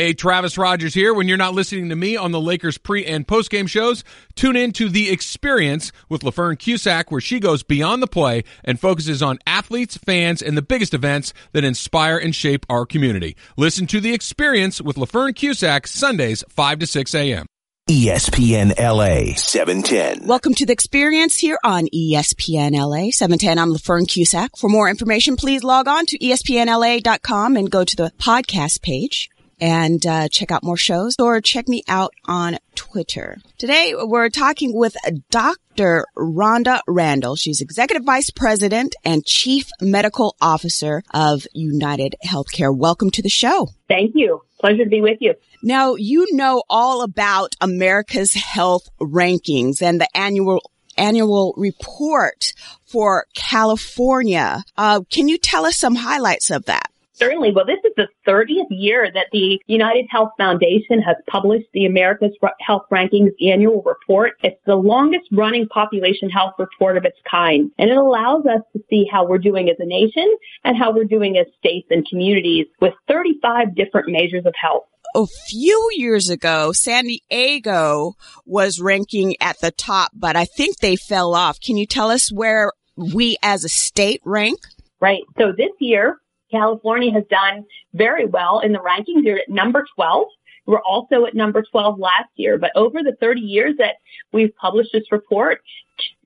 Hey, Travis Rodgers here. When you're not listening to me on the Lakers pre and post game shows, tune in to The Experience with LaFern Cusack, where she goes beyond the play and focuses on athletes, fans, and the biggest events that inspire and shape our community. Listen to The Experience with LaFern Cusack, Sundays, 5 to 6 a.m. ESPN LA 710. Welcome to the experience here on ESPN LA 710. I'm LaFern Cusack. For more information, please log on to espnla.com and go to the podcast page and uh, check out more shows or check me out on Twitter. Today we're talking with Dr. Rhonda Randall. She's Executive Vice President and Chief Medical Officer of United Healthcare. Welcome to the show. Thank you. Pleasure to be with you. Now, you know all about America's health rankings and the annual annual report for California. Uh, can you tell us some highlights of that? Certainly. Well, this is the 30th year that the United Health Foundation has published the America's Health Rankings annual report. It's the longest running population health report of its kind, and it allows us to see how we're doing as a nation and how we're doing as states and communities with 35 different measures of health a few years ago, San Diego was ranking at the top, but I think they fell off. Can you tell us where we as a state rank? Right. So this year, California has done very well in the rankings. They're at number 12. We we're also at number 12 last year, but over the 30 years that we've published this report,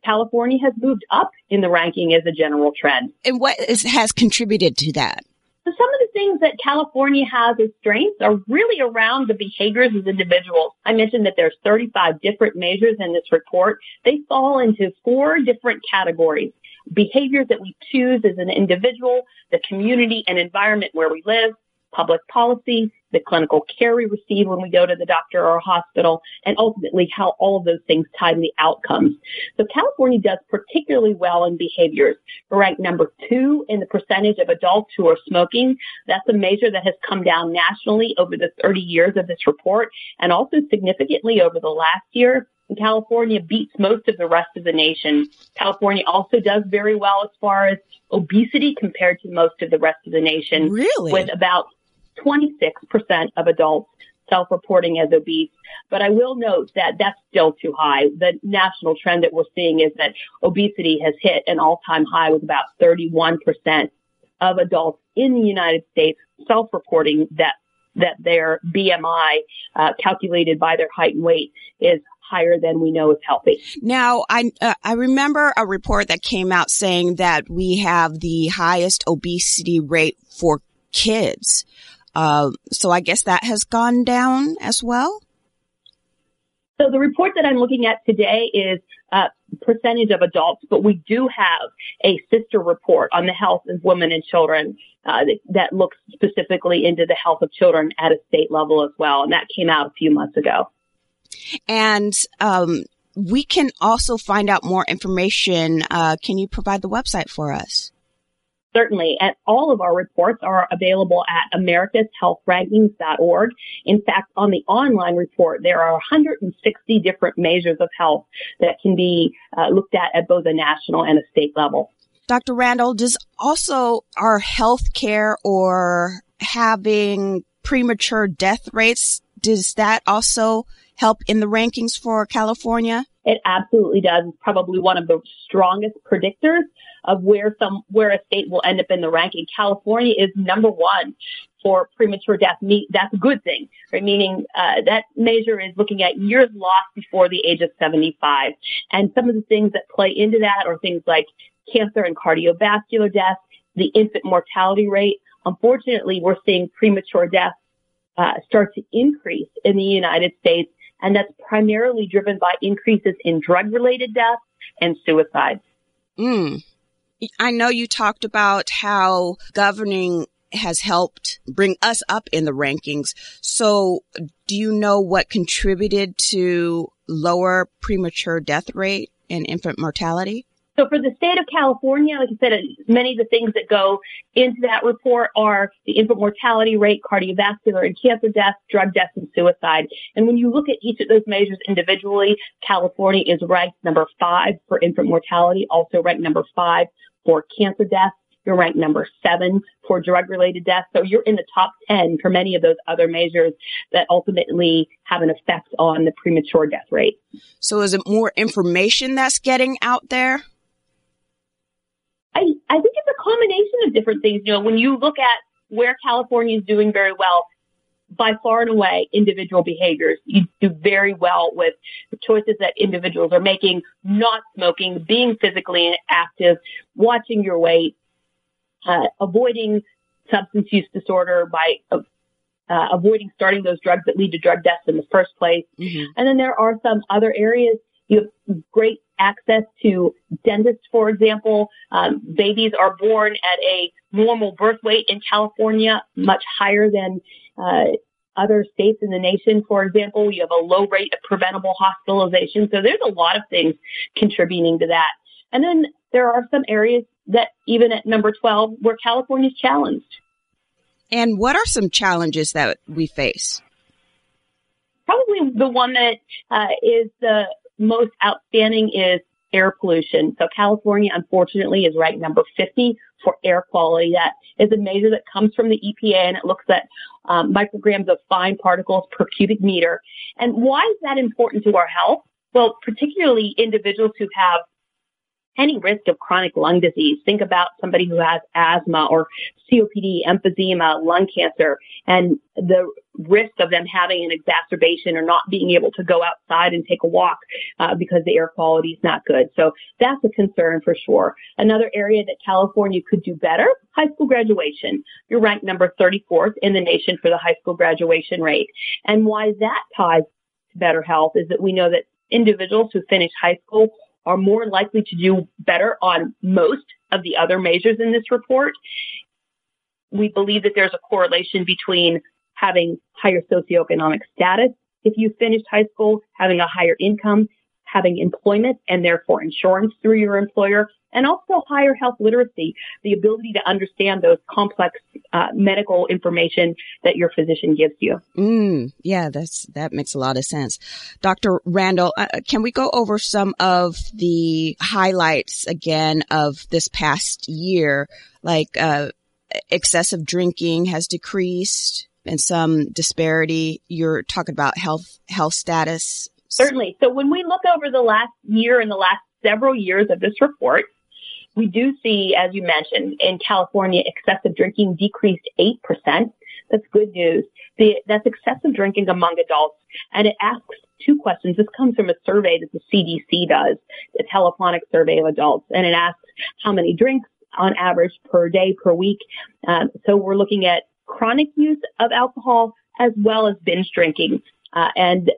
California has moved up in the ranking as a general trend. And what is, has contributed to that? So some of the things that California has as strengths are really around the behaviors as individuals. I mentioned that there's 35 different measures in this report. They fall into four different categories behaviors that we choose as an individual, the community and environment where we live, public policy, the clinical care we receive when we go to the doctor or hospital, and ultimately how all of those things tie to the outcomes. So California does particularly well in behaviors. We're ranked number two in the percentage of adults who are smoking. That's a measure that has come down nationally over the 30 years of this report and also significantly over the last year. California beats most of the rest of the nation. California also does very well as far as obesity compared to most of the rest of the nation. Really? With about 26% of adults self-reporting as obese. But I will note that that's still too high. The national trend that we're seeing is that obesity has hit an all-time high with about 31% of adults in the United States self-reporting that that their BMI, uh, calculated by their height and weight, is higher than we know is healthy. Now, I uh, I remember a report that came out saying that we have the highest obesity rate for kids. Uh, so I guess that has gone down as well. So the report that I'm looking at today is uh, percentage of adults, but we do have a sister report on the health of women and children uh, that, that, looks specifically into the health of children at a state level as well, and that came out a few months ago. And um, we can also find out more information. Uh, can you provide the website for us? Certainly, and all of our reports are available at americashealthrankings.org. In fact, on the online report, there are 160 different measures of health that can be uh, looked at at both a national and a state level. Dr. Randall, does also our health care or having premature death rates, does that also help in the rankings for California? It absolutely does. It's probably one of the strongest predictors of where some where a state will end up in the ranking. California is number one for premature death. That's a good thing, right? Meaning uh, that measure is looking at years lost before the age of 75. And some of the things that play into that are things like cancer and cardiovascular death, the infant mortality rate. Unfortunately, we're seeing premature death uh, start to increase in the United States, and that's primarily driven by increases in drug-related deaths and suicides. Mm. I know you talked about how governing has helped bring us up in the rankings. So do you know what contributed to lower premature death rate and infant mortality? So for the state of California, like I said, many of the things that go into that report are the infant mortality rate, cardiovascular and cancer deaths, drug deaths, and suicide. And when you look at each of those measures individually, California is ranked number five for infant mortality, also ranked number five for cancer deaths You're ranked number seven for drug related deaths. So you're in the top 10 for many of those other measures that ultimately have an effect on the premature death rate. So is it more information that's getting out there? I, I think it's a combination of different things. You know, when you look at where California is doing very well, by far and away individual behaviors. You do very well with the choices that individuals are making, not smoking, being physically active, watching your weight, uh, avoiding substance use disorder by uh, uh, avoiding starting those drugs that lead to drug deaths in the first place. Mm-hmm. And then there are some other areas. You have great access to dentists, for example. Um, babies are born at a normal birth weight in California, much higher than uh, other states in the nation, for example. You have a low rate of preventable hospitalization. So there's a lot of things contributing to that. And then there are some areas that even at number 12 where California's challenged. And what are some challenges that we face? Probably the one that uh, is the most outstanding is air pollution. So California, unfortunately, is ranked number 50 for air quality. That is a measure that comes from the EPA and it looks at um, micrograms of fine particles per cubic meter. And why is that important to our health? Well, particularly individuals who have any risk of chronic lung disease. Think about somebody who has asthma or COPD, emphysema, lung cancer, and the risk of them having an exacerbation or not being able to go outside and take a walk uh, because the air quality is not good. So that's a concern for sure. Another area that California could do better, high school graduation. You're ranked number 34th in the nation for the high school graduation rate. And why that ties to better health is that we know that individuals who finish high school are more likely to do better on most of the other measures in this report. We believe that there's a correlation between having higher socioeconomic status if you finished high school, having a higher income, having employment and therefore insurance through your employer, and also higher health literacy, the ability to understand those complex uh, medical information that your physician gives you. Mm, yeah, that's that makes a lot of sense. Dr. Randall, uh, can we go over some of the highlights again of this past year, like uh, excessive drinking has decreased? And some disparity. You're talking about health health status Certainly. So when we look over the last year and the last several years of this report, we do see, as you mentioned, in California, excessive drinking decreased 8%. That's good news. The, that's excessive drinking among adults. And it asks two questions. This comes from a survey that the CDC does, a telephonic survey of adults. And it asks how many drinks on average per day, per week. Um, so we're looking at chronic use of alcohol as well as binge drinking. Uh, and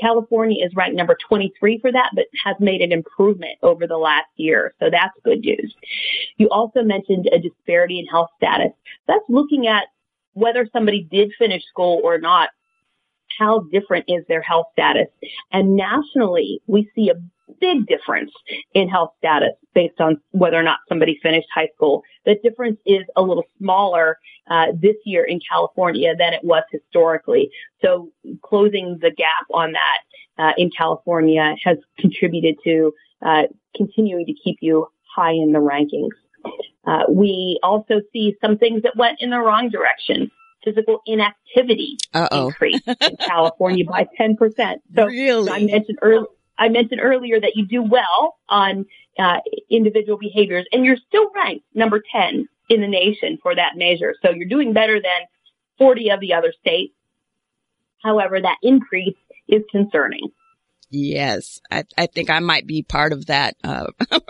California is ranked number 23 for that, but has made an improvement over the last year. So that's good news. You also mentioned a disparity in health status. That's looking at whether somebody did finish school or not. How different is their health status? And nationally, we see a big difference in health status based on whether or not somebody finished high school. The difference is a little smaller uh, this year in California than it was historically. So closing the gap on that uh, in California has contributed to uh, continuing to keep you high in the rankings. Uh, we also see some things that went in the wrong direction physical inactivity Uh-oh. increased in California by 10%. So really? I mentioned earlier, I mentioned earlier that you do well on uh, individual behaviors, and you're still ranked number 10 in the nation for that measure. So you're doing better than 40 of the other states. However, that increase is concerning. Yes, I, I think I might be part of that. Uh,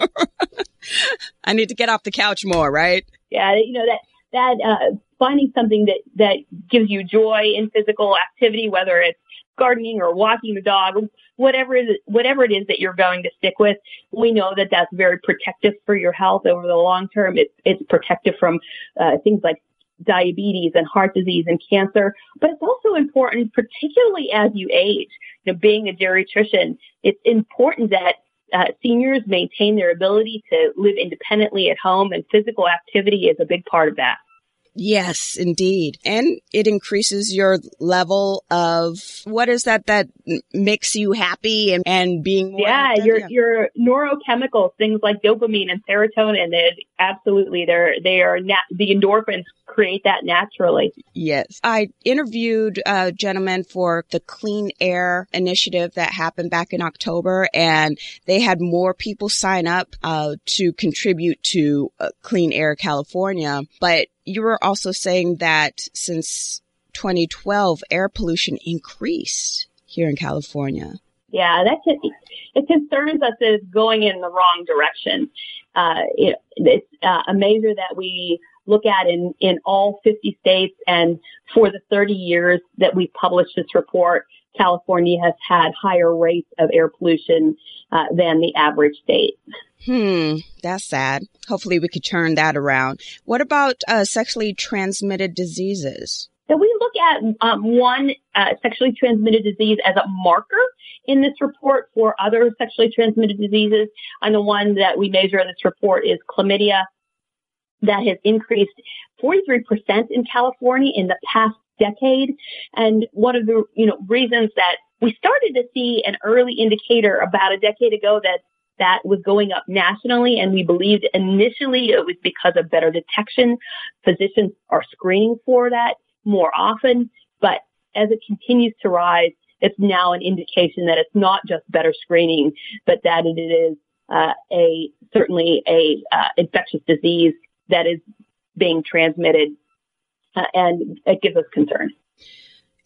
I need to get off the couch more, right? Yeah, you know that that uh, finding something that that gives you joy in physical activity, whether it's gardening or walking the dog, whatever it is, whatever it is that you're going to stick with, we know that that's very protective for your health over the long term. It's, it's protective from uh, things like diabetes and heart disease and cancer, but it's also important, particularly as you age. You know, being a geriatrician, it's important that uh, seniors maintain their ability to live independently at home, and physical activity is a big part of that. Yes, indeed. And it increases your level of what is that that makes you happy and, and being more Yeah, your yeah. your neurochemicals, things like dopamine and serotonin, it absolutely they're they are the endorphins create that naturally. Yes. I interviewed a gentleman for the Clean Air initiative that happened back in October and they had more people sign up uh, to contribute to uh, Clean Air California, but you were also saying that since 2012, air pollution increased here in California. Yeah, that it concerns us as going in the wrong direction. Uh, it, it's uh, a measure that we look at in, in all 50 states. And for the 30 years that we published this report, California has had higher rates of air pollution uh, than the average state. Hmm, that's sad. Hopefully we could turn that around. What about uh, sexually transmitted diseases? So we look at um, one uh, sexually transmitted disease as a marker in this report for other sexually transmitted diseases. And the one that we measure in this report is chlamydia that has increased 43% in California in the past decade. And one of the, you know, reasons that we started to see an early indicator about a decade ago that that was going up nationally. And we believed initially it was because of better detection. Physicians are screening for that more often. But as it continues to rise, it's now an indication that it's not just better screening, but that it is uh, a certainly a uh, infectious disease that is being transmitted, uh, and it gives us concern.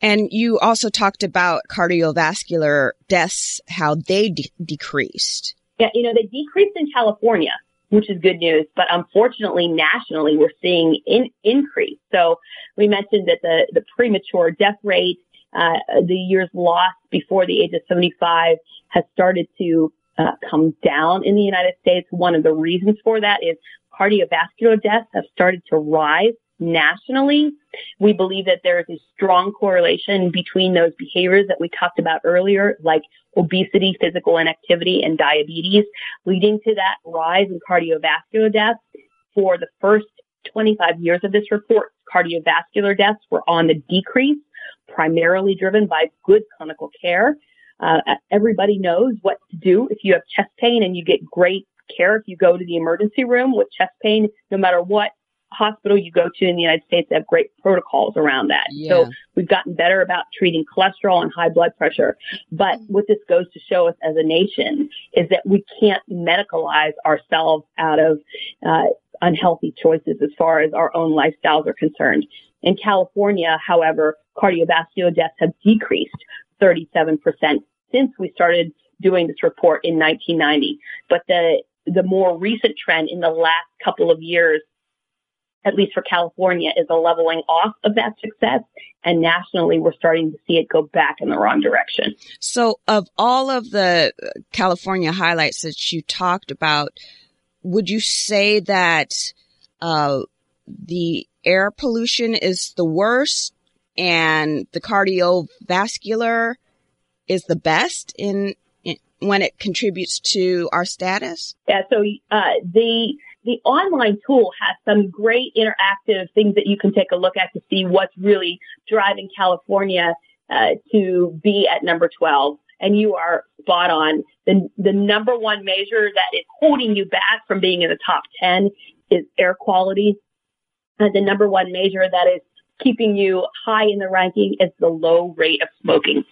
And you also talked about cardiovascular deaths, how they de- decreased. Yeah, you know, they decreased in California, which is good news, but unfortunately, nationally, we're seeing in- increase. So we mentioned that the, the premature death rate, uh, the years lost before the age of 75 has started to uh, come down in the United States. One of the reasons for that is cardiovascular deaths have started to rise nationally. We believe that there is a strong correlation between those behaviors that we talked about earlier, like obesity, physical inactivity, and diabetes, leading to that rise in cardiovascular deaths. For the first 25 years of this report, cardiovascular deaths were on the decrease, primarily driven by good clinical care. Uh, everybody knows what to do if you have chest pain and you get great care if you go to the emergency room with chest pain, no matter what hospital you go to in the United States, they have great protocols around that. Yeah. So we've gotten better about treating cholesterol and high blood pressure. But what this goes to show us as a nation is that we can't medicalize ourselves out of uh, unhealthy choices as far as our own lifestyles are concerned. In California, however, cardiovascular deaths have decreased 37% since we started doing this report in 1990. But the the more recent trend in the last couple of years, at least for California, is a leveling off of that success. And nationally, we're starting to see it go back in the wrong direction. So, of all of the California highlights that you talked about, would you say that uh, the air pollution is the worst and the cardiovascular is the best in when it contributes to our status? Yeah, so uh, the the online tool has some great interactive things that you can take a look at to see what's really driving California uh, to be at number 12. And you are spot on. The, the number one measure that is holding you back from being in the top 10 is air quality. And the number one measure that is keeping you high in the ranking is the low rate of smoking.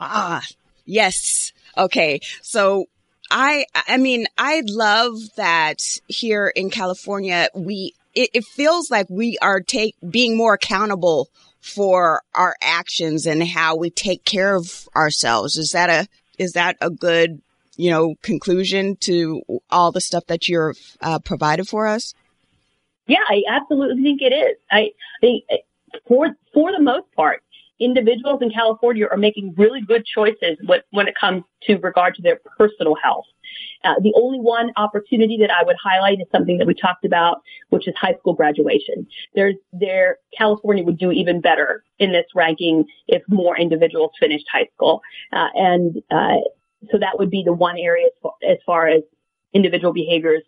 Ah, Yes. Okay. So I, I mean, I love that here in California, we, it, it feels like we are take, being more accountable for our actions and how we take care of ourselves. Is that a, is that a good, you know, conclusion to all the stuff that you're uh, provided for us? Yeah, I absolutely think it is. I think for, for the most part, individuals in California are making really good choices when it comes to regard to their personal health. Uh, the only one opportunity that I would highlight is something that we talked about, which is high school graduation. There's there California would do even better in this ranking if more individuals finished high school, uh, and uh, so that would be the one area as far, as, far as individual behaviors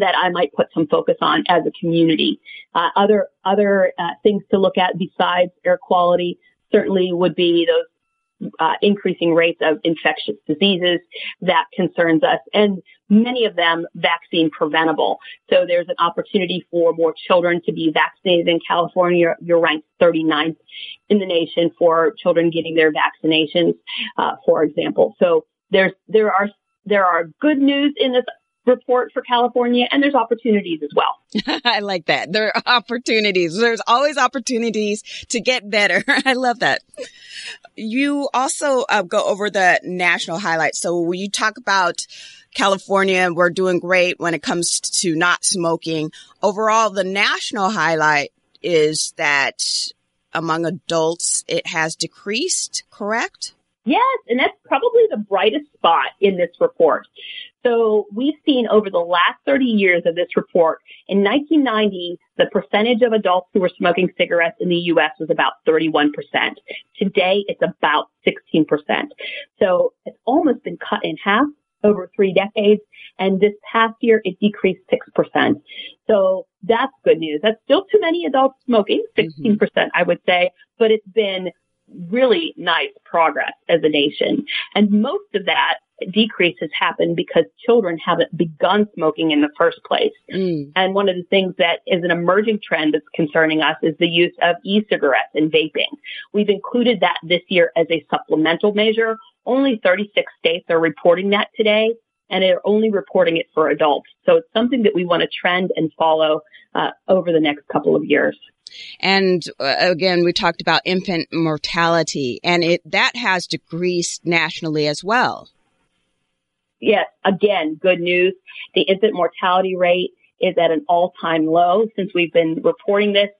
that I might put some focus on as a community. Uh, other other uh, things to look at besides air quality certainly would be those uh, increasing rates of infectious diseases that concerns us, and many of them vaccine preventable. So there's an opportunity for more children to be vaccinated in California. You're ranked 39th in the nation for children getting their vaccinations, uh, for example. So there's there are there are good news in this report for California and there's opportunities as well. I like that. There are opportunities. There's always opportunities to get better. I love that. You also uh, go over the national highlights. So when you talk about California, we're doing great when it comes to not smoking. Overall, the national highlight is that among adults, it has decreased, correct? Yes, and that's probably the brightest spot in this report. So we've seen over the last 30 years of this report, in 1990, the percentage of adults who were smoking cigarettes in the U.S. was about 31%. Today, it's about 16%. So it's almost been cut in half over three decades. And this past year, it decreased 6%. So that's good news. That's still too many adults smoking, mm-hmm. 16%, percent I would say, but it's been really nice progress as a nation. And most of that decrease has happened because children haven't begun smoking in the first place. Mm. And one of the things that is an emerging trend that's concerning us is the use of e-cigarettes and vaping. We've included that this year as a supplemental measure. Only 36 states are reporting that today and they're only reporting it for adults. So it's something that we want to trend and follow uh, over the next couple of years. And uh, again, we talked about infant mortality and it, that has decreased nationally as well. Yes, again, good news. The infant mortality rate is at an all-time low since we've been reporting this.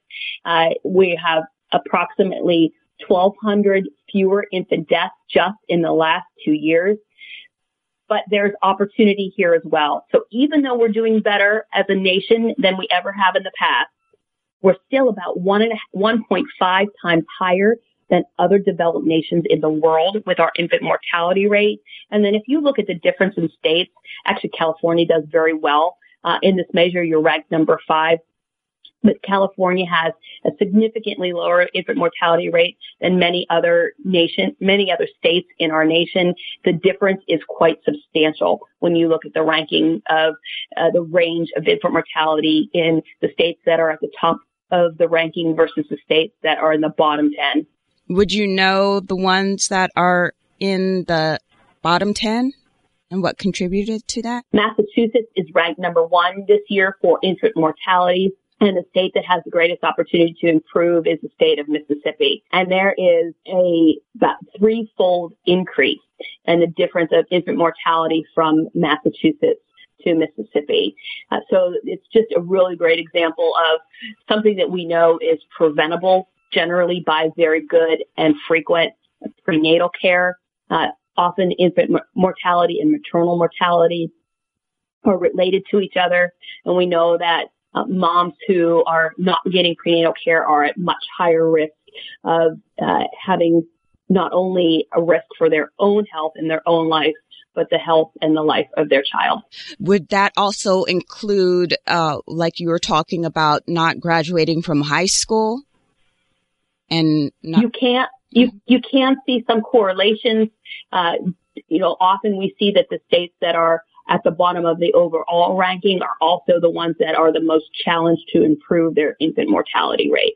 Uh, we have approximately 1,200 fewer infant deaths just in the last two years. But there's opportunity here as well. So even though we're doing better as a nation than we ever have in the past, we're still about one and 1.5 times higher than other developed nations in the world with our infant mortality rate. And then if you look at the difference in states, actually California does very well. Uh, in this measure, you're ranked number five. But California has a significantly lower infant mortality rate than many other nation, many other states in our nation. The difference is quite substantial when you look at the ranking of uh, the range of infant mortality in the states that are at the top of the ranking versus the states that are in the bottom 10. Would you know the ones that are in the bottom 10 and what contributed to that? Massachusetts is ranked number one this year for infant mortality. And the state that has the greatest opportunity to improve is the state of Mississippi. And there is a about threefold increase in the difference of infant mortality from Massachusetts to Mississippi. Uh, so it's just a really great example of something that we know is preventable generally by very good and frequent prenatal care. Uh, often infant mortality and maternal mortality are related to each other. And we know that uh, moms who are not getting prenatal care are at much higher risk of uh, having not only a risk for their own health and their own life, but the health and the life of their child. Would that also include, uh, like you were talking about, not graduating from high school? And not- you can't you you can see some correlations. Uh, you know, often we see that the states that are at the bottom of the overall ranking are also the ones that are the most challenged to improve their infant mortality rate.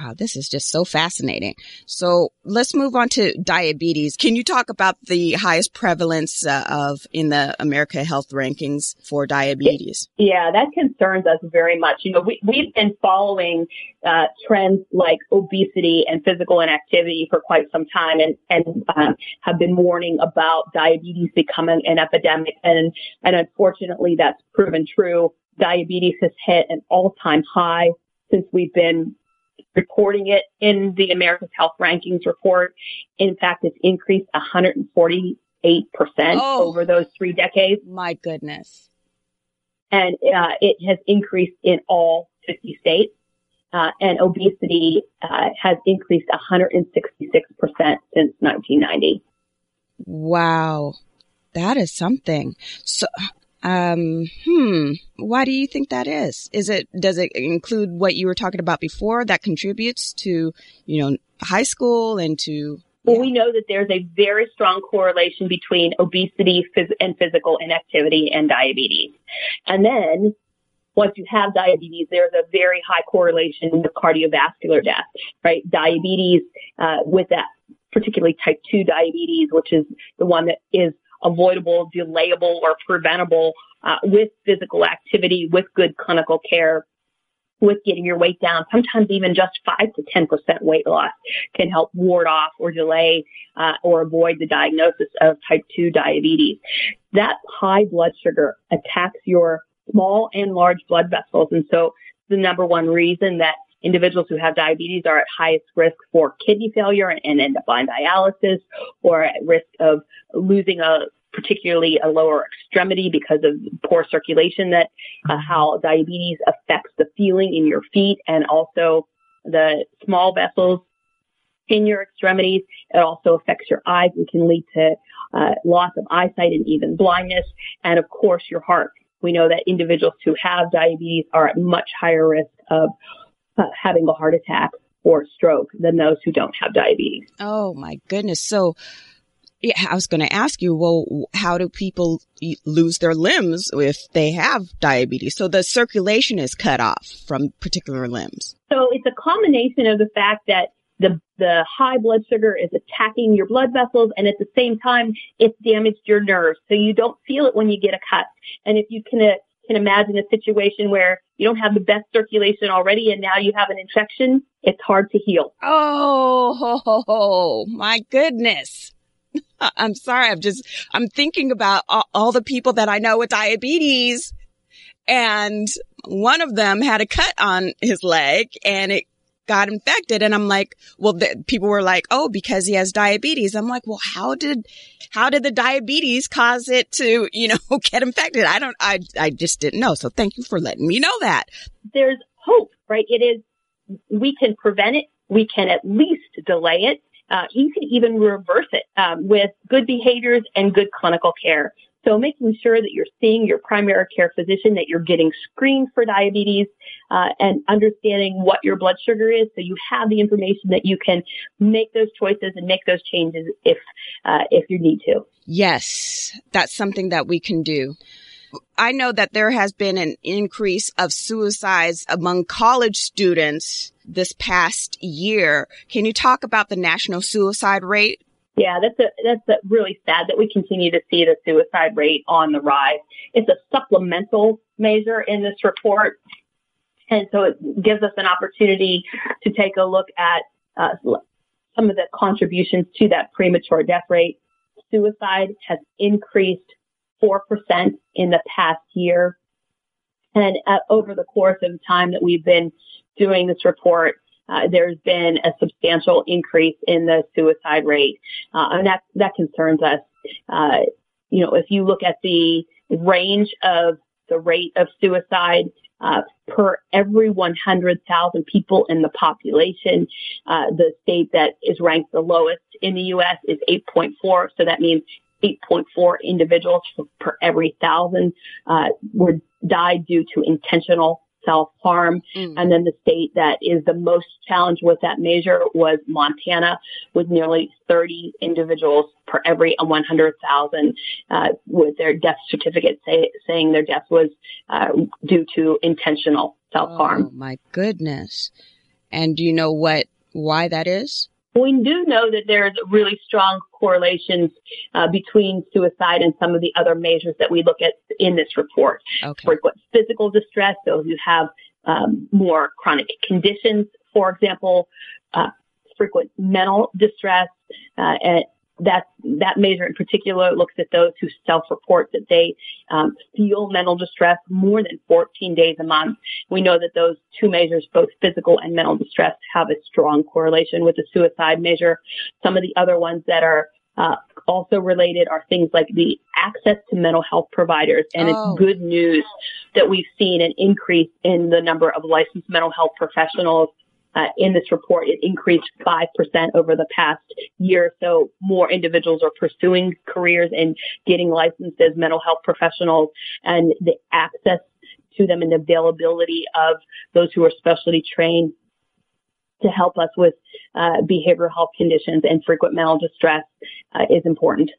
Wow, this is just so fascinating. So let's move on to diabetes. Can you talk about the highest prevalence uh, of in the America Health rankings for diabetes? Yeah, that concerns us very much. You know, we, we've been following uh, trends like obesity and physical inactivity for quite some time and, and um, have been warning about diabetes becoming an epidemic. And, and unfortunately, that's proven true. Diabetes has hit an all-time high since we've been reporting it in the America's Health Rankings report. In fact, it's increased 148% oh, over those three decades. My goodness. And uh, it has increased in all 50 states. Uh, and obesity uh, has increased 166% since 1990. Wow. That is something. So Um, hmm. Why do you think that is? Is it, does it include what you were talking about before that contributes to, you know, high school and to well, we know that there's a very strong correlation between obesity phys- and physical inactivity and diabetes. And then once you have diabetes, there's a very high correlation with cardiovascular death, right? Diabetes, uh, with that, particularly type 2 diabetes, which is the one that is avoidable, delayable, or preventable uh, with physical activity, with good clinical care, with getting your weight down. Sometimes even just 5 to 10% weight loss can help ward off or delay uh, or avoid the diagnosis of type 2 diabetes. That high blood sugar attacks your small and large blood vessels. And so the number one reason that individuals who have diabetes are at highest risk for kidney failure and end up on dialysis or at risk of losing a particularly a lower extremity because of poor circulation that uh, how diabetes affects the feeling in your feet and also the small vessels in your extremities. It also affects your eyes and can lead to uh, loss of eyesight and even blindness. And of course, your heart. We know that individuals who have diabetes are at much higher risk of having a heart attack or stroke than those who don't have diabetes. Oh my goodness. So yeah, I was going to ask you, well, how do people lose their limbs if they have diabetes? So the circulation is cut off from particular limbs. So it's a combination of the fact that the the high blood sugar is attacking your blood vessels and at the same time it's damaged your nerves so you don't feel it when you get a cut and if you can uh, can imagine a situation where you don't have the best circulation already and now you have an infection it's hard to heal oh my goodness I'm sorry. I'm just, I'm thinking about all, all, the people that I know with diabetes. And one of them had a cut on his leg and it got infected. And I'm like, well, the, people were like, oh, because he has diabetes. I'm like, well, how did, how did the diabetes cause it to, you know, get infected? I don't, I, I just didn't know. So thank you for letting me know that. There's hope, right? It is, we can prevent it. We can at least delay it uh, you can even reverse it um, with good behaviors and good clinical care. So making sure that you're seeing your primary care physician, that you're getting screened for diabetes, uh, and understanding what your blood sugar is, so you have the information that you can make those choices and make those changes if uh, if you need to. Yes, that's something that we can do. I know that there has been an increase of suicides among college students this past year. Can you talk about the national suicide rate? Yeah, that's a, that's a really sad that we continue to see the suicide rate on the rise. It's a supplemental measure in this report. And so it gives us an opportunity to take a look at uh, some of the contributions to that premature death rate. Suicide has increased 4% in the past year. And uh, over the course of the time that we've been doing this report, uh, there's been a substantial increase in the suicide rate, uh, and that that concerns us. Uh, you know, if you look at the range of the rate of suicide uh, per every 100,000 people in the population, uh, the state that is ranked the lowest in the U.S. is 8.4. So that means 8.4 individuals per every thousand uh, were died due to intentional self-harm. Mm. And then the state that is the most challenged with that measure was Montana with nearly 30 individuals per every 100,000 uh, with their death certificate say, saying their death was uh, due to intentional self-harm. Oh my goodness. And do you know what, why that is? We do know that there's really strong correlations uh, between suicide and some of the other measures that we look at in this report. Okay. Frequent physical distress, those who have um, more chronic conditions, for example, uh, frequent mental distress, uh, and that that measure in particular looks at those who self-report that they um, feel mental distress more than 14 days a month. We know that those two measures, both physical and mental distress, have a strong correlation with the suicide measure. Some of the other ones that are uh, also related are things like the access to mental health providers. And oh. it's good news that we've seen an increase in the number of licensed mental health professionals uh, in this report, it increased 5% over the past year. or So more individuals are pursuing careers and getting licensed as mental health professionals and the access to them and the availability of those who are specialty trained to help us with uh, behavioral health conditions and frequent mental distress uh, is important.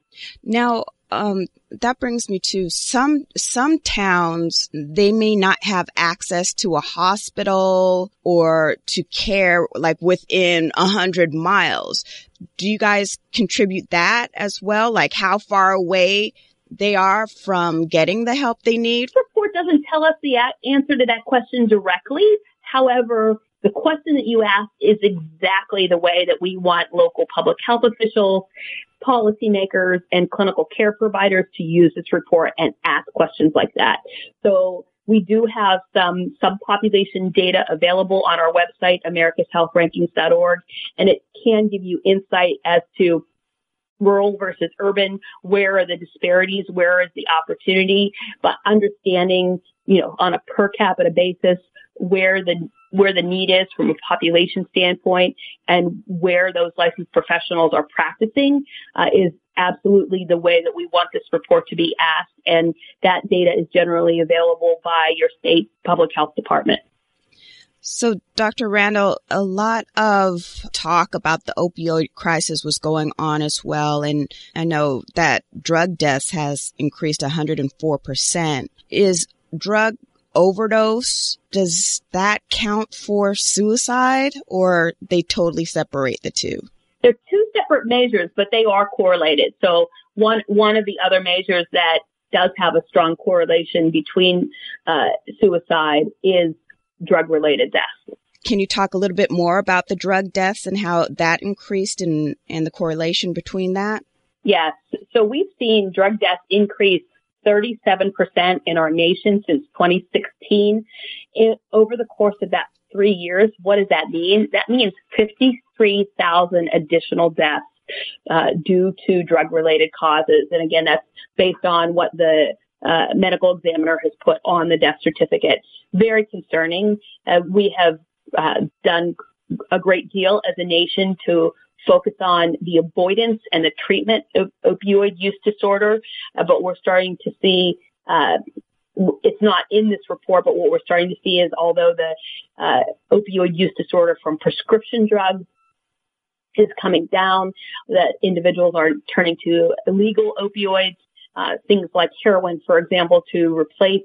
Now, um, that brings me to some some towns. They may not have access to a hospital or to care like within a hundred miles. Do you guys contribute that as well? Like how far away they are from getting the help they need? The report doesn't tell us the answer to that question directly. However, the question that you asked is exactly the way that we want local public health officials, policymakers, and clinical care providers to use this report and ask questions like that. So we do have some subpopulation data available on our website, americashealthrankings.org, and it can give you insight as to rural versus urban, where are the disparities, where is the opportunity, but understanding, you know, on a per capita basis, where the where the need is from a population standpoint and where those licensed professionals are practicing uh, is absolutely the way that we want this report to be asked and that data is generally available by your state public health department. So, Dr. Randall, a lot of talk about the opioid crisis was going on as well. And I know that drug deaths has increased 104%. Is drug overdose, does that count for suicide or they totally separate the two? They're two separate measures, but they are correlated. So one, one of the other measures that does have a strong correlation between uh, suicide is drug related deaths. Can you talk a little bit more about the drug deaths and how that increased and, and the correlation between that? Yes. So we've seen drug deaths increase 37% in our nation since 2016. over the course of that three years, what does that mean? That means 53,000 additional deaths uh, due to drug related causes. And again, that's based on what the uh, medical examiner has put on the death certificate. Very concerning. Uh, we have uh, done a great deal as a nation to focus on the avoidance and the treatment of opioid use disorder, uh, but we're starting to see uh, it's not in this report, but what we're starting to see is although the uh, opioid use disorder from prescription drugs is coming down, that individuals are turning to illegal opioids uh, things like heroin, for example, to replace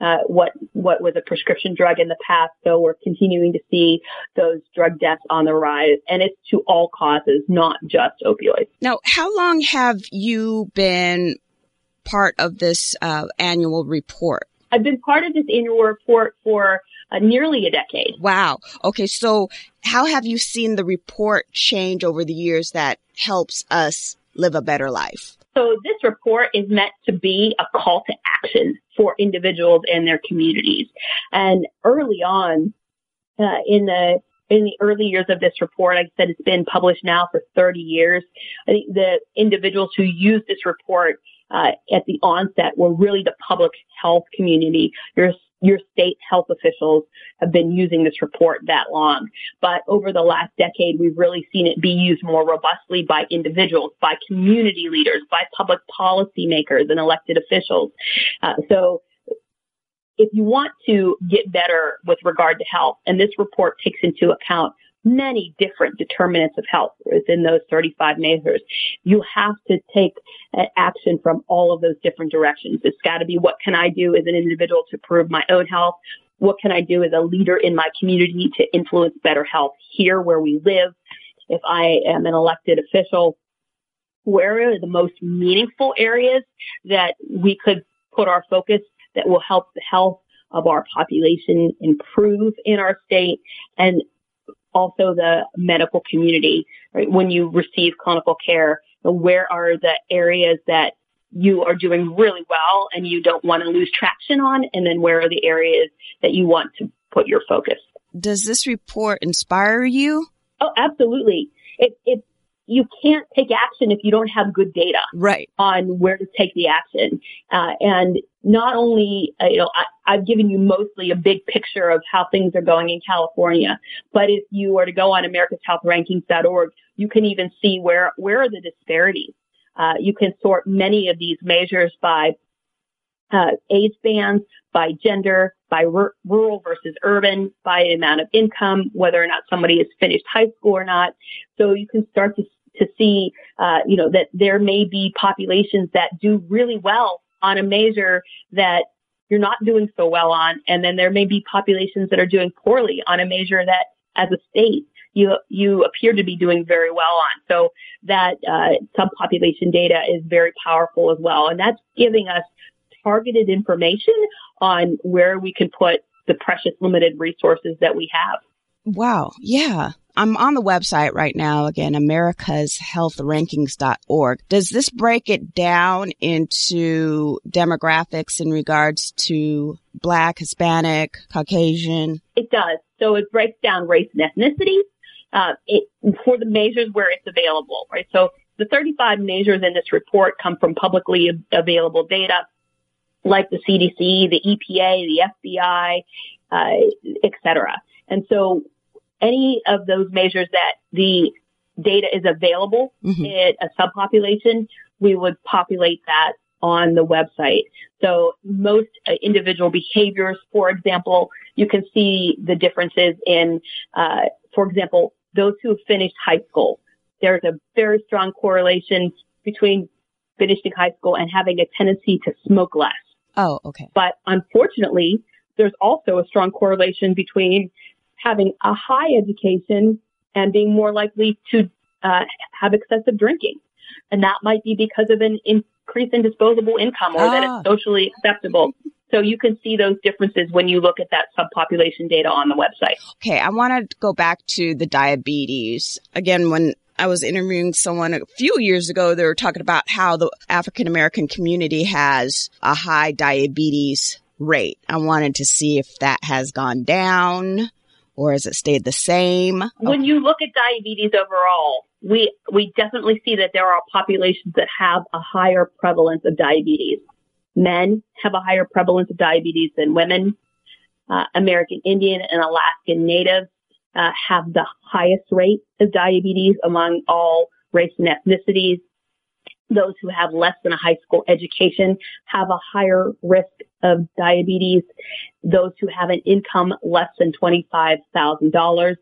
uh, what what was a prescription drug in the past. So we're continuing to see those drug deaths on the rise, and it's to all causes, not just opioids. Now, how long have you been part of this uh, annual report? I've been part of this annual report for uh, nearly a decade. Wow. Okay. So how have you seen the report change over the years that helps us live a better life? So this report is meant to be a call to action for individuals and their communities. And early on, uh, in the in the early years of this report, like I said, it's been published now for 30 years. I think the individuals who used this report uh, at the onset were really the public health community, your your state health officials have been using this report that long. But over the last decade, we've really seen it be used more robustly by individuals, by community leaders, by public policymakers and elected officials. Uh, so if you want to get better with regard to health, and this report takes into account many different determinants of health within those 35 measures. You have to take uh, action from all of those different directions. It's got to be what can I do as an individual to improve my own health? What can I do as a leader in my community to influence better health here where we live? If I am an elected official, where are the most meaningful areas that we could put our focus that will help the health of our population improve in our state and also the medical community, right? When you receive clinical care, where are the areas that you are doing really well and you don't want to lose traction on? And then where are the areas that you want to put your focus? Does this report inspire you? Oh, absolutely. It, it, you can't take action if you don't have good data right. on where to take the action. Uh, and not only, uh, you know, I, I've given you mostly a big picture of how things are going in California, but if you were to go on americashealthrankings.org, you can even see where, where are the disparities. Uh, you can sort many of these measures by uh, age bands, by gender, by r- rural versus urban, by amount of income, whether or not somebody has finished high school or not. So you can start to to see, uh, you know, that there may be populations that do really well on a measure that you're not doing so well on, and then there may be populations that are doing poorly on a measure that, as a state, you you appear to be doing very well on. So that uh, subpopulation data is very powerful as well, and that's giving us targeted information on where we can put the precious limited resources that we have. Wow. Yeah. I'm on the website right now again, americashealthrankings.org. Does this break it down into demographics in regards to black, Hispanic, Caucasian? It does. So it breaks down race and ethnicity, uh, it, for the measures where it's available, right? So the 35 measures in this report come from publicly available data like the CDC, the EPA, the FBI, uh, et cetera. And so any of those measures that the data is available mm-hmm. in a subpopulation, we would populate that on the website. So most uh, individual behaviors, for example, you can see the differences in, uh, for example, those who have finished high school. There's a very strong correlation between finishing high school and having a tendency to smoke less. Oh, okay. But unfortunately, there's also a strong correlation between having a high education and being more likely to uh, have excessive drinking. And that might be because of an increase in disposable income or ah. that it's ah. socially acceptable. So you can see those differences when you look at that subpopulation data on the website. Okay. I want to go back to the diabetes. Again, when I was interviewing someone a few years ago. They were talking about how the African American community has a high diabetes rate. I wanted to see if that has gone down or has it stayed the same? When you look at diabetes overall, we, we definitely see that there are populations that have a higher prevalence of diabetes. Men have a higher prevalence of diabetes than women. Uh, American Indian and Alaskan Native uh, have the highest rate of diabetes among all race and ethnicities. Those who have less than a high school education have a higher risk of diabetes. Those who have an income less than $25,000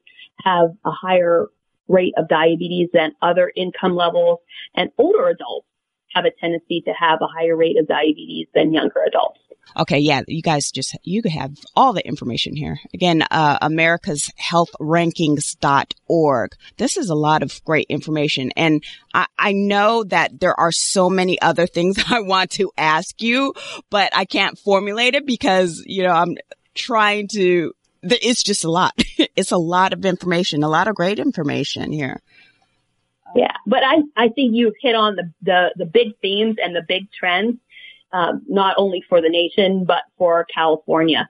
have a higher rate of diabetes than other income levels. And older adults have a tendency to have a higher rate of diabetes than younger adults. Okay, yeah, you guys just you have all the information here. Again, uh, America's Health Rankings.org. This is a lot of great information, and I, I know that there are so many other things I want to ask you, but I can't formulate it because you know I'm trying to. It's just a lot. it's a lot of information, a lot of great information here. Yeah, but I I think you've hit on the the, the big themes and the big trends um, not only for the nation, but for California.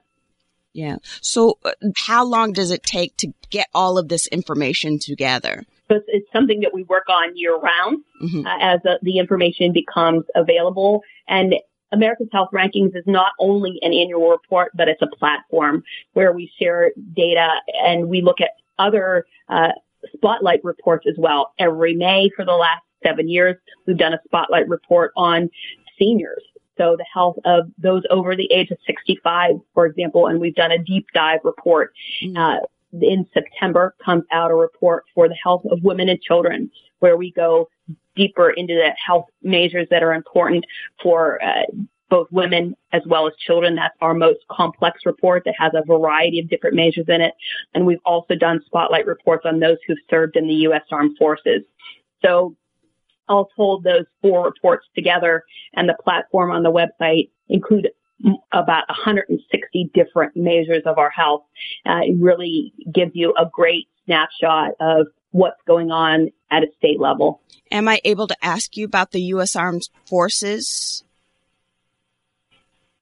Yeah. So uh, how long does it take to get all of this information together? It's, it's something that we work on year round mm-hmm. uh, as uh, the information becomes available. And America's Health Rankings is not only an annual report, but it's a platform where we share data and we look at other uh, spotlight reports as well. Every May for the last seven years, we've done a spotlight report on seniors so the health of those over the age of 65, for example, and we've done a deep dive report. Mm-hmm. Uh, in September comes out a report for the health of women and children where we go deeper into the health measures that are important for uh, both women as well as children. That's our most complex report that has a variety of different measures in it. And we've also done spotlight reports on those who've served in the U.S. Armed Forces. So all told, those four reports together and the platform on the website include about 160 different measures of our health. Uh, it really gives you a great snapshot of what's going on at a state level. Am I able to ask you about the U.S. Armed Forces?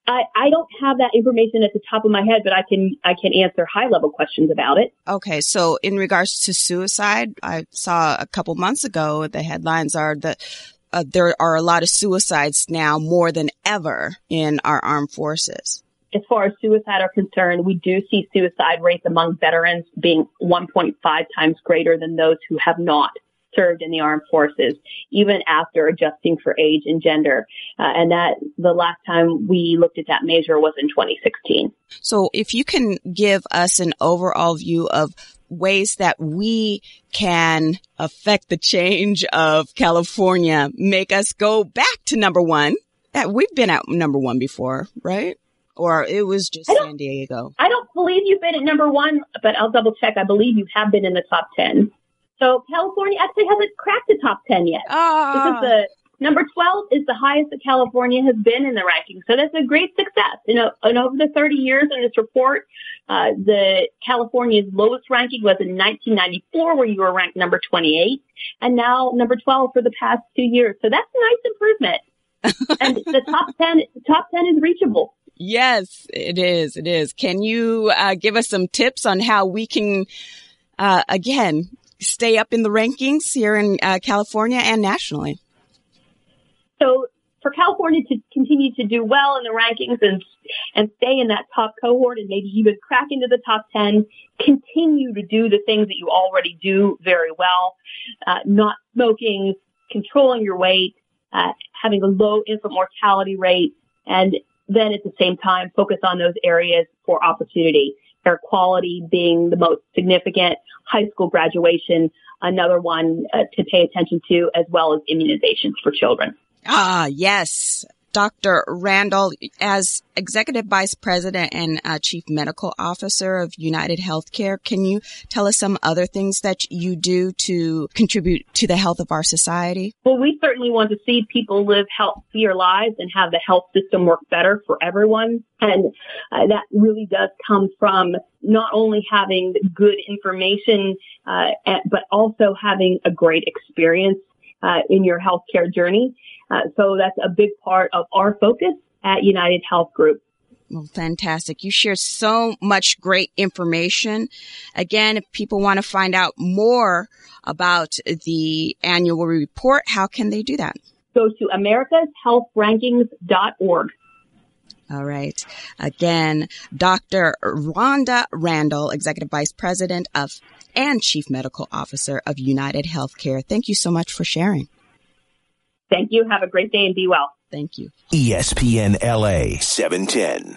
I, I don't have that information at the top of my head, but I can I can answer high level questions about it. Okay, so in regards to suicide, I saw a couple months ago the headlines are that uh, there are a lot of suicides now more than ever in our armed forces. As far as suicide are concerned, we do see suicide rates among veterans being 1.5 times greater than those who have not served in the armed forces, even after adjusting for age and gender. Uh, and that the last time we looked at that measure was in 2016. So if you can give us an overall view of ways that we can affect the change of California, make us go back to number one. That we've been at number one before, right? Or it was just San Diego. I don't believe you've been at number one, but I'll double check. I believe you have been in the top 10. So California actually hasn't cracked the top 10 yet. Because the number 12 is the highest that California has been in the ranking. So that's a great success. You know, and over the 30 years in this report, uh, the California's lowest ranking was in 1994 where you were ranked number 28 and now number 12 for the past two years. So that's a nice improvement. and the top 10, top 10 is reachable. Yes, it is. It is. Can you uh, give us some tips on how we can, uh, again, stay up in the rankings here in uh, California and nationally? So for California to continue to do well in the rankings and and stay in that top cohort and maybe even crack into the top 10, continue to do the things that you already do very well, uh, not smoking, controlling your weight, uh, having a low infant mortality rate, and then at the same time focus on those areas for opportunity. Air quality being the most significant, high school graduation, another one uh, to pay attention to, as well as immunizations for children. Ah, yes. Dr. Randall, as Executive Vice President and uh, Chief Medical Officer of United Healthcare, can you tell us some other things that you do to contribute to the health of our society? Well, we certainly want to see people live healthier lives and have the health system work better for everyone. And uh, that really does come from not only having good information, uh, but also having a great experience uh, in your healthcare journey. Uh, so that's a big part of our focus at United Health Group. Well, fantastic. You share so much great information. Again, if people want to find out more about the annual report, how can they do that? Go to americashealthrankings.org. All right. Again, Dr. Rhonda Randall, Executive Vice President of and Chief Medical Officer of United Healthcare. Thank you so much for sharing. Thank you. Have a great day and be well. Thank you. ESPN LA 710.